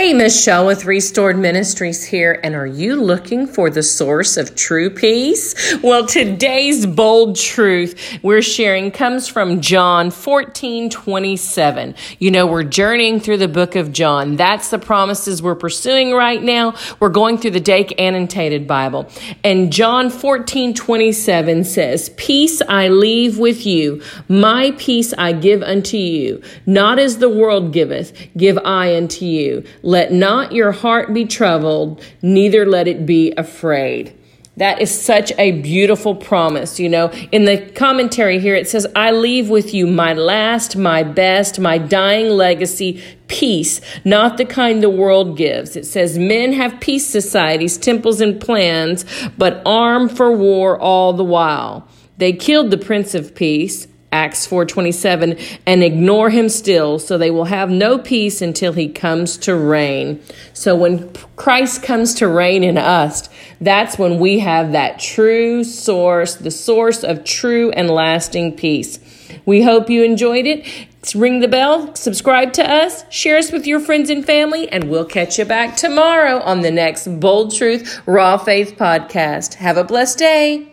Hey, Michelle with Restored Ministries here, and are you looking for the source of true peace? Well, today's bold truth we're sharing comes from John 14 27. You know, we're journeying through the book of John. That's the promises we're pursuing right now. We're going through the Dake Annotated Bible. And John 14 27 says, Peace I leave with you, my peace I give unto you. Not as the world giveth, give I unto you. Let not your heart be troubled, neither let it be afraid. That is such a beautiful promise. You know, in the commentary here, it says, I leave with you my last, my best, my dying legacy, peace, not the kind the world gives. It says, Men have peace societies, temples, and plans, but arm for war all the while. They killed the Prince of Peace. Acts 4:27 and ignore him still so they will have no peace until he comes to reign. So when Christ comes to reign in us, that's when we have that true source, the source of true and lasting peace. We hope you enjoyed it. Ring the bell, subscribe to us, share us with your friends and family, and we'll catch you back tomorrow on the next Bold Truth Raw Faith podcast. Have a blessed day.